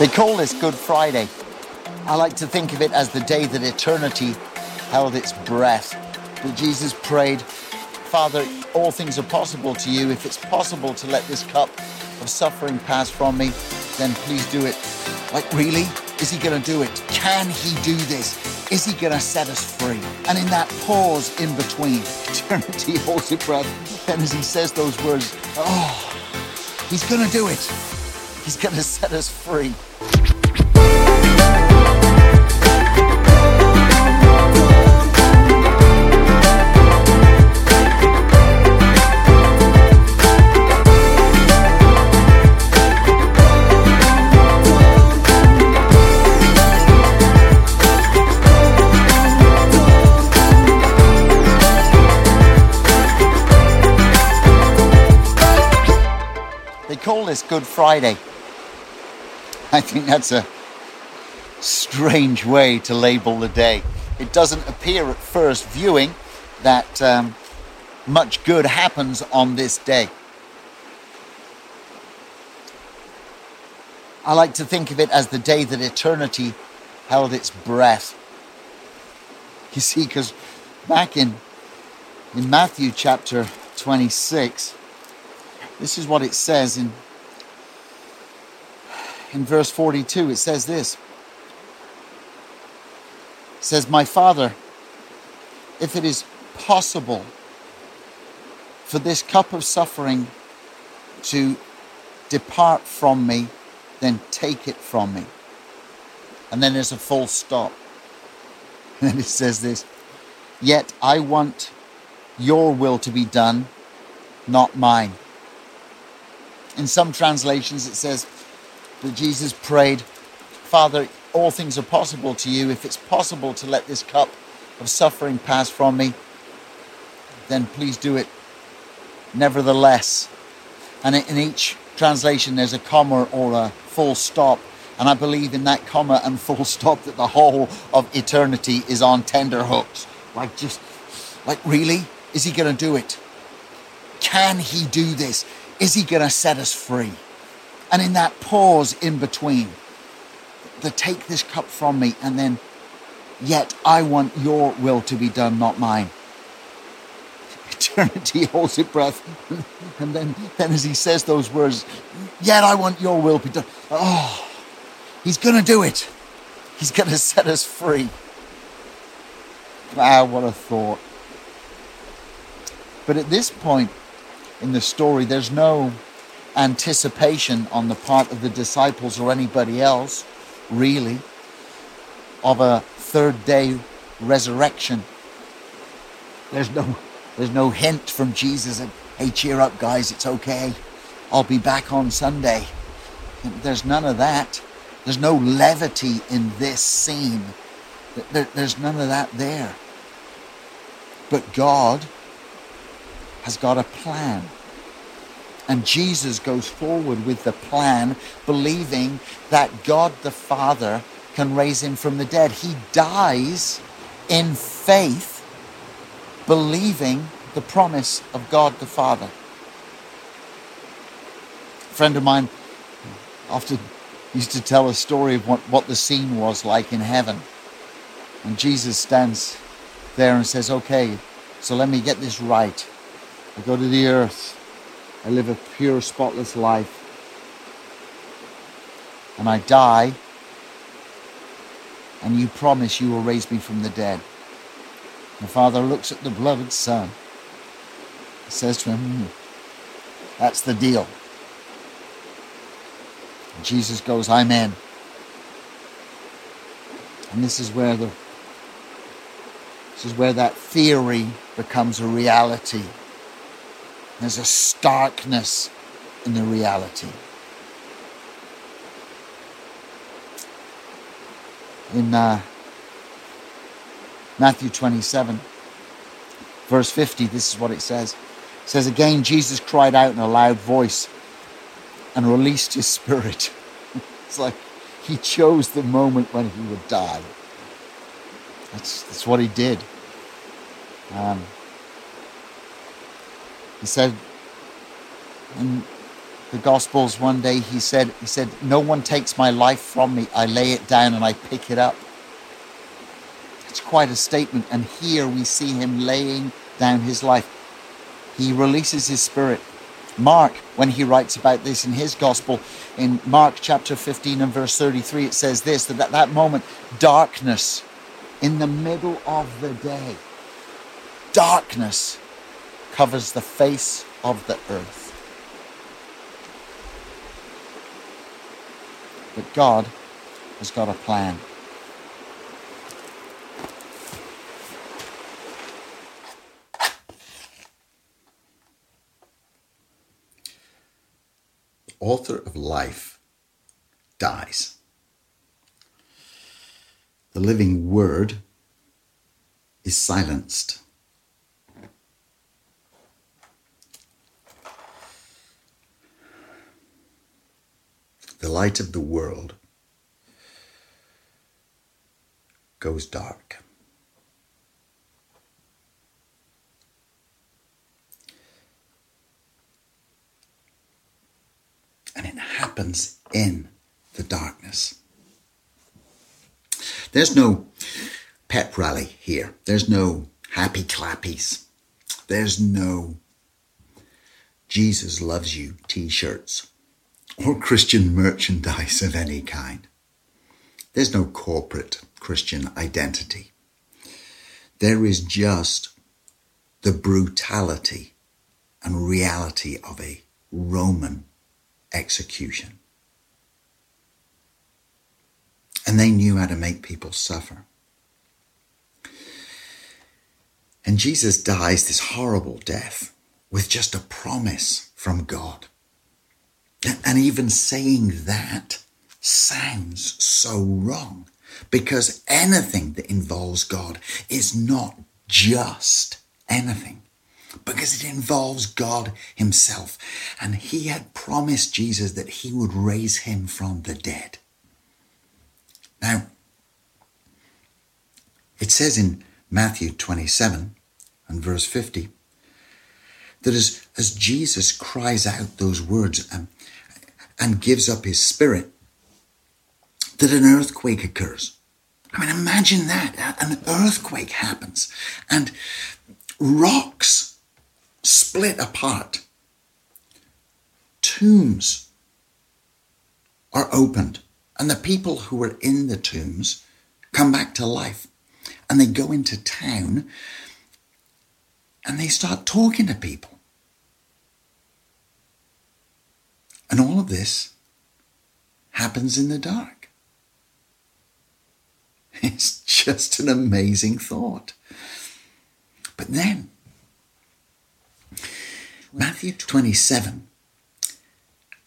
They call this Good Friday. I like to think of it as the day that eternity held its breath. That Jesus prayed, Father, all things are possible to you. If it's possible to let this cup of suffering pass from me, then please do it. Like, really? Is he going to do it? Can he do this? Is he going to set us free? And in that pause in between, eternity holds its breath. And as he says those words, oh, he's going to do it. He's going to set us free. They call this Good Friday. I think that's a strange way to label the day. It doesn't appear at first viewing that um, much good happens on this day. I like to think of it as the day that eternity held its breath. You see, because back in, in Matthew chapter 26, this is what it says in, in verse 42. It says this. It says, My Father, if it is possible for this cup of suffering to depart from me, then take it from me. And then there's a full stop. And then it says this Yet I want your will to be done, not mine. In some translations, it says that Jesus prayed, Father, all things are possible to you. If it's possible to let this cup of suffering pass from me, then please do it. Nevertheless. And in each translation, there's a comma or a full stop. And I believe in that comma and full stop that the whole of eternity is on tender hooks. Like, just, like, really? Is he going to do it? Can he do this? Is he going to set us free? And in that pause in between, the take this cup from me, and then, yet I want your will to be done, not mine. Eternity holds its breath. And then, then as he says those words, yet I want your will to be done. Oh, he's going to do it. He's going to set us free. Wow, what a thought. But at this point in the story, there's no anticipation on the part of the disciples or anybody else, really, of a third day resurrection. There's no, there's no hint from Jesus that, hey, cheer up, guys, it's okay. I'll be back on Sunday. There's none of that. There's no levity in this scene. There, there's none of that there. But God has got a plan. And Jesus goes forward with the plan, believing that God the Father can raise him from the dead. He dies in faith, believing the promise of God the Father. A friend of mine often used to tell a story of what, what the scene was like in heaven. And Jesus stands there and says, Okay, so let me get this right. I go to the earth. I live a pure, spotless life. And I die. And you promise you will raise me from the dead. The Father looks at the beloved Son. Says to him, hmm, That's the deal. And Jesus goes, I'm in. And this is where the this is where that theory becomes a reality. There's a starkness in the reality. In uh, Matthew 27, verse 50, this is what it says. It says, Again, Jesus cried out in a loud voice and released his spirit. it's like he chose the moment when he would die. That's, that's what he did. Um, he said, in the Gospels one day he said, he said, No one takes my life from me. I lay it down and I pick it up. It's quite a statement. And here we see him laying down his life. He releases his spirit. Mark, when he writes about this in his gospel, in Mark chapter 15 and verse 33, it says this that at that moment, darkness in the middle of the day, darkness covers the face of the earth. But God has got a plan. The author of life dies. The living word is silenced. The light of the world goes dark. And it happens in the darkness. There's no pep rally here. There's no happy clappies. There's no Jesus loves you t shirts or Christian merchandise of any kind. There's no corporate Christian identity. There is just the brutality and reality of a Roman execution. And they knew how to make people suffer. And Jesus dies this horrible death with just a promise from God and even saying that sounds so wrong because anything that involves God is not just anything because it involves God Himself. And He had promised Jesus that He would raise Him from the dead. Now, it says in Matthew 27 and verse 50 that as, as Jesus cries out those words, um, and gives up his spirit, that an earthquake occurs. I mean, imagine that. An earthquake happens and rocks split apart. Tombs are opened and the people who were in the tombs come back to life and they go into town and they start talking to people. And all of this happens in the dark. It's just an amazing thought. But then, Matthew 27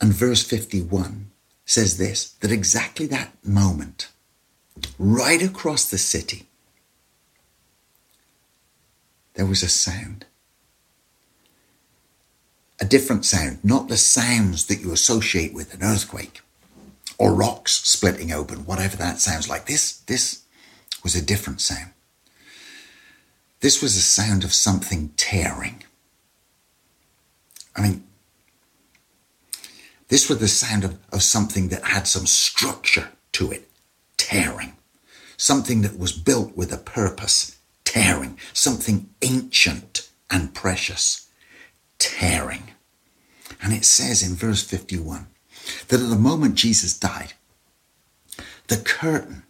and verse 51 says this that exactly that moment, right across the city, there was a sound a different sound, not the sounds that you associate with an earthquake or rocks splitting open, whatever that sounds like. This, this was a different sound. This was a sound of something tearing. I mean, this was the sound of, of something that had some structure to it, tearing. Something that was built with a purpose, tearing. Something ancient and precious tearing. And it says in verse 51 that at the moment Jesus died, the curtain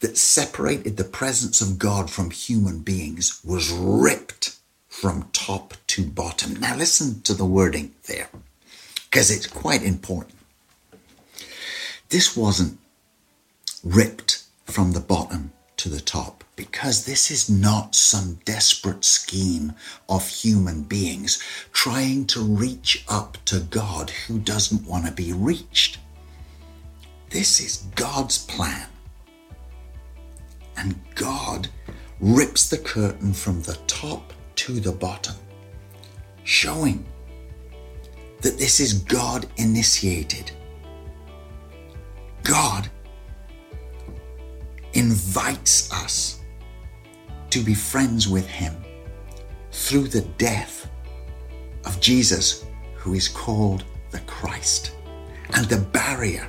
that separated the presence of God from human beings was ripped from top to bottom. Now, listen to the wording there, because it's quite important. This wasn't ripped from the bottom to the top because this is not some desperate scheme of human beings trying to reach up to God who doesn't want to be reached. This is God's plan. And God rips the curtain from the top to the bottom, showing that this is God initiated. God invites us to be friends with Him through the death of Jesus, who is called the Christ. And the barrier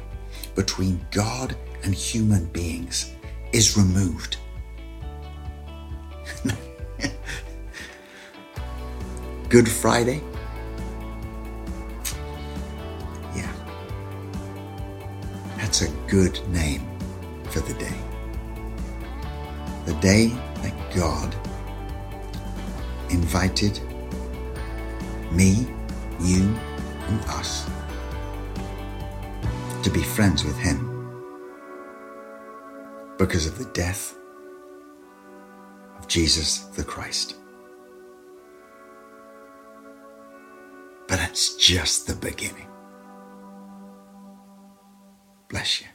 between God and human beings is removed. Good Friday? Yeah. That's a good name for the day. The day that God invited me, you, and us to be friends with Him because of the death of Jesus the Christ. But that's just the beginning. Bless you.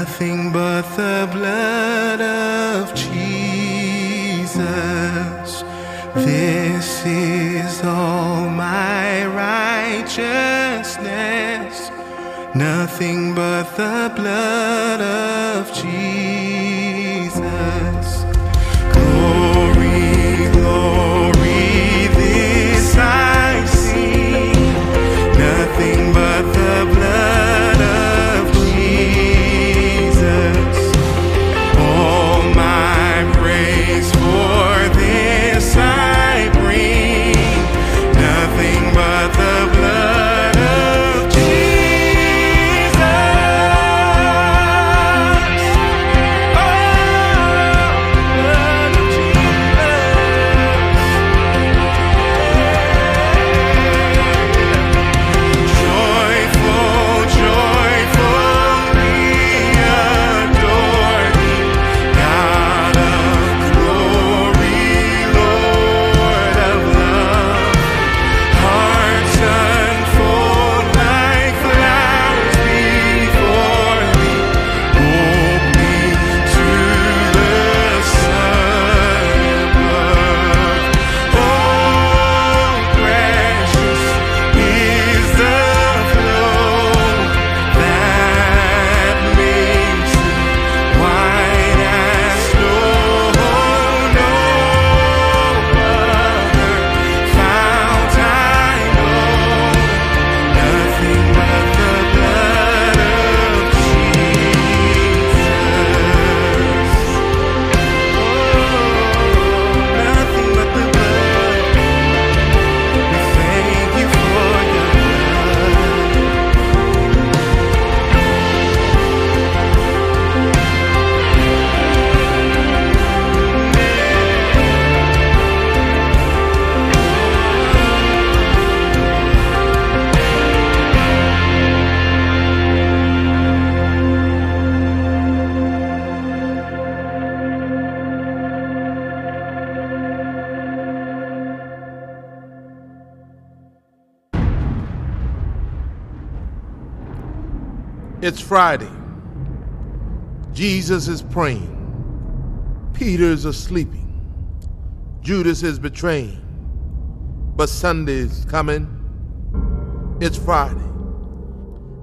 Nothing but the blood of Jesus. This is all my righteousness. Nothing but the blood of It's Friday. Jesus is praying. Peter's is. Judas is betraying. But Sunday's coming. It's Friday.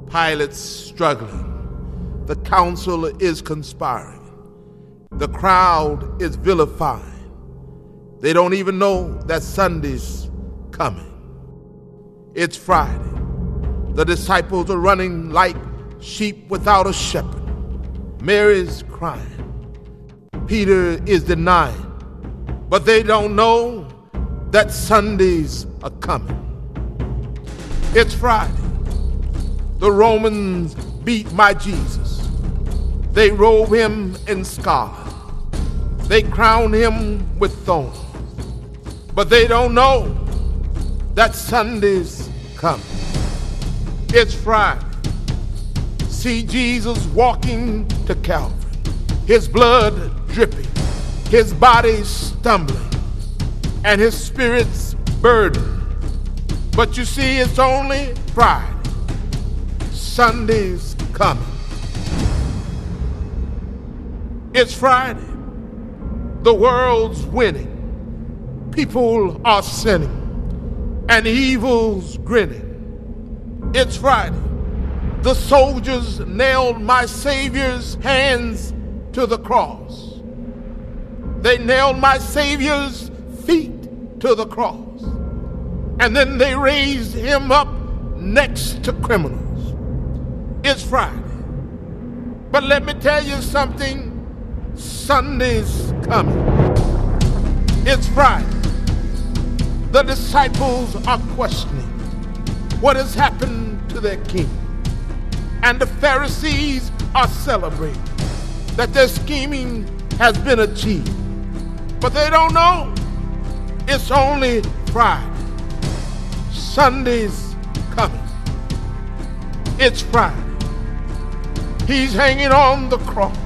Pilate's struggling. The council is conspiring. The crowd is vilifying. They don't even know that Sunday's coming. It's Friday. The disciples are running like sheep without a shepherd. Mary's crying. Peter is denying. But they don't know that Sundays are coming. It's Friday. The Romans beat my Jesus. They robe him in scarlet. They crown him with thorns. But they don't know that Sunday's coming. It's Friday. See Jesus walking to Calvary, his blood dripping, his body stumbling, and his spirit's burdened. But you see, it's only Friday. Sunday's coming. It's Friday. The world's winning. People are sinning, and evil's grinning. It's Friday. The soldiers nailed my Savior's hands to the cross. They nailed my Savior's feet to the cross. And then they raised him up next to criminals. It's Friday. But let me tell you something Sunday's coming. It's Friday. The disciples are questioning what has happened to their king. And the Pharisees are celebrating that their scheming has been achieved. But they don't know it's only Friday. Sunday's coming. It's Friday. He's hanging on the cross,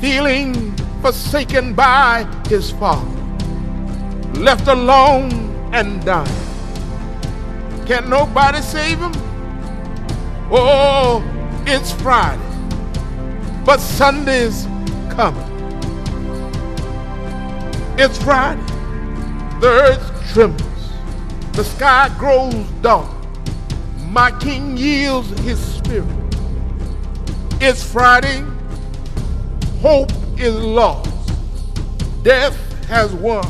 feeling forsaken by his father, left alone and dying. Can nobody save him? Oh, it's Friday. but Sunday's coming. It's Friday. The earth trembles. The sky grows dark. My king yields his spirit. It's Friday. Hope is lost. Death has won.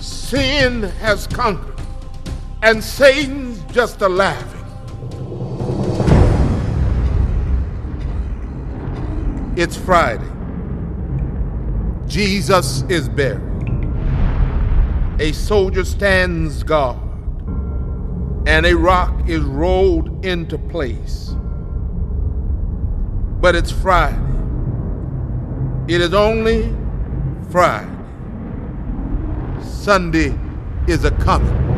Sin has conquered. And Satan's just a laughing. It's Friday. Jesus is buried. A soldier stands guard, and a rock is rolled into place. But it's Friday. It is only Friday. Sunday is a coming.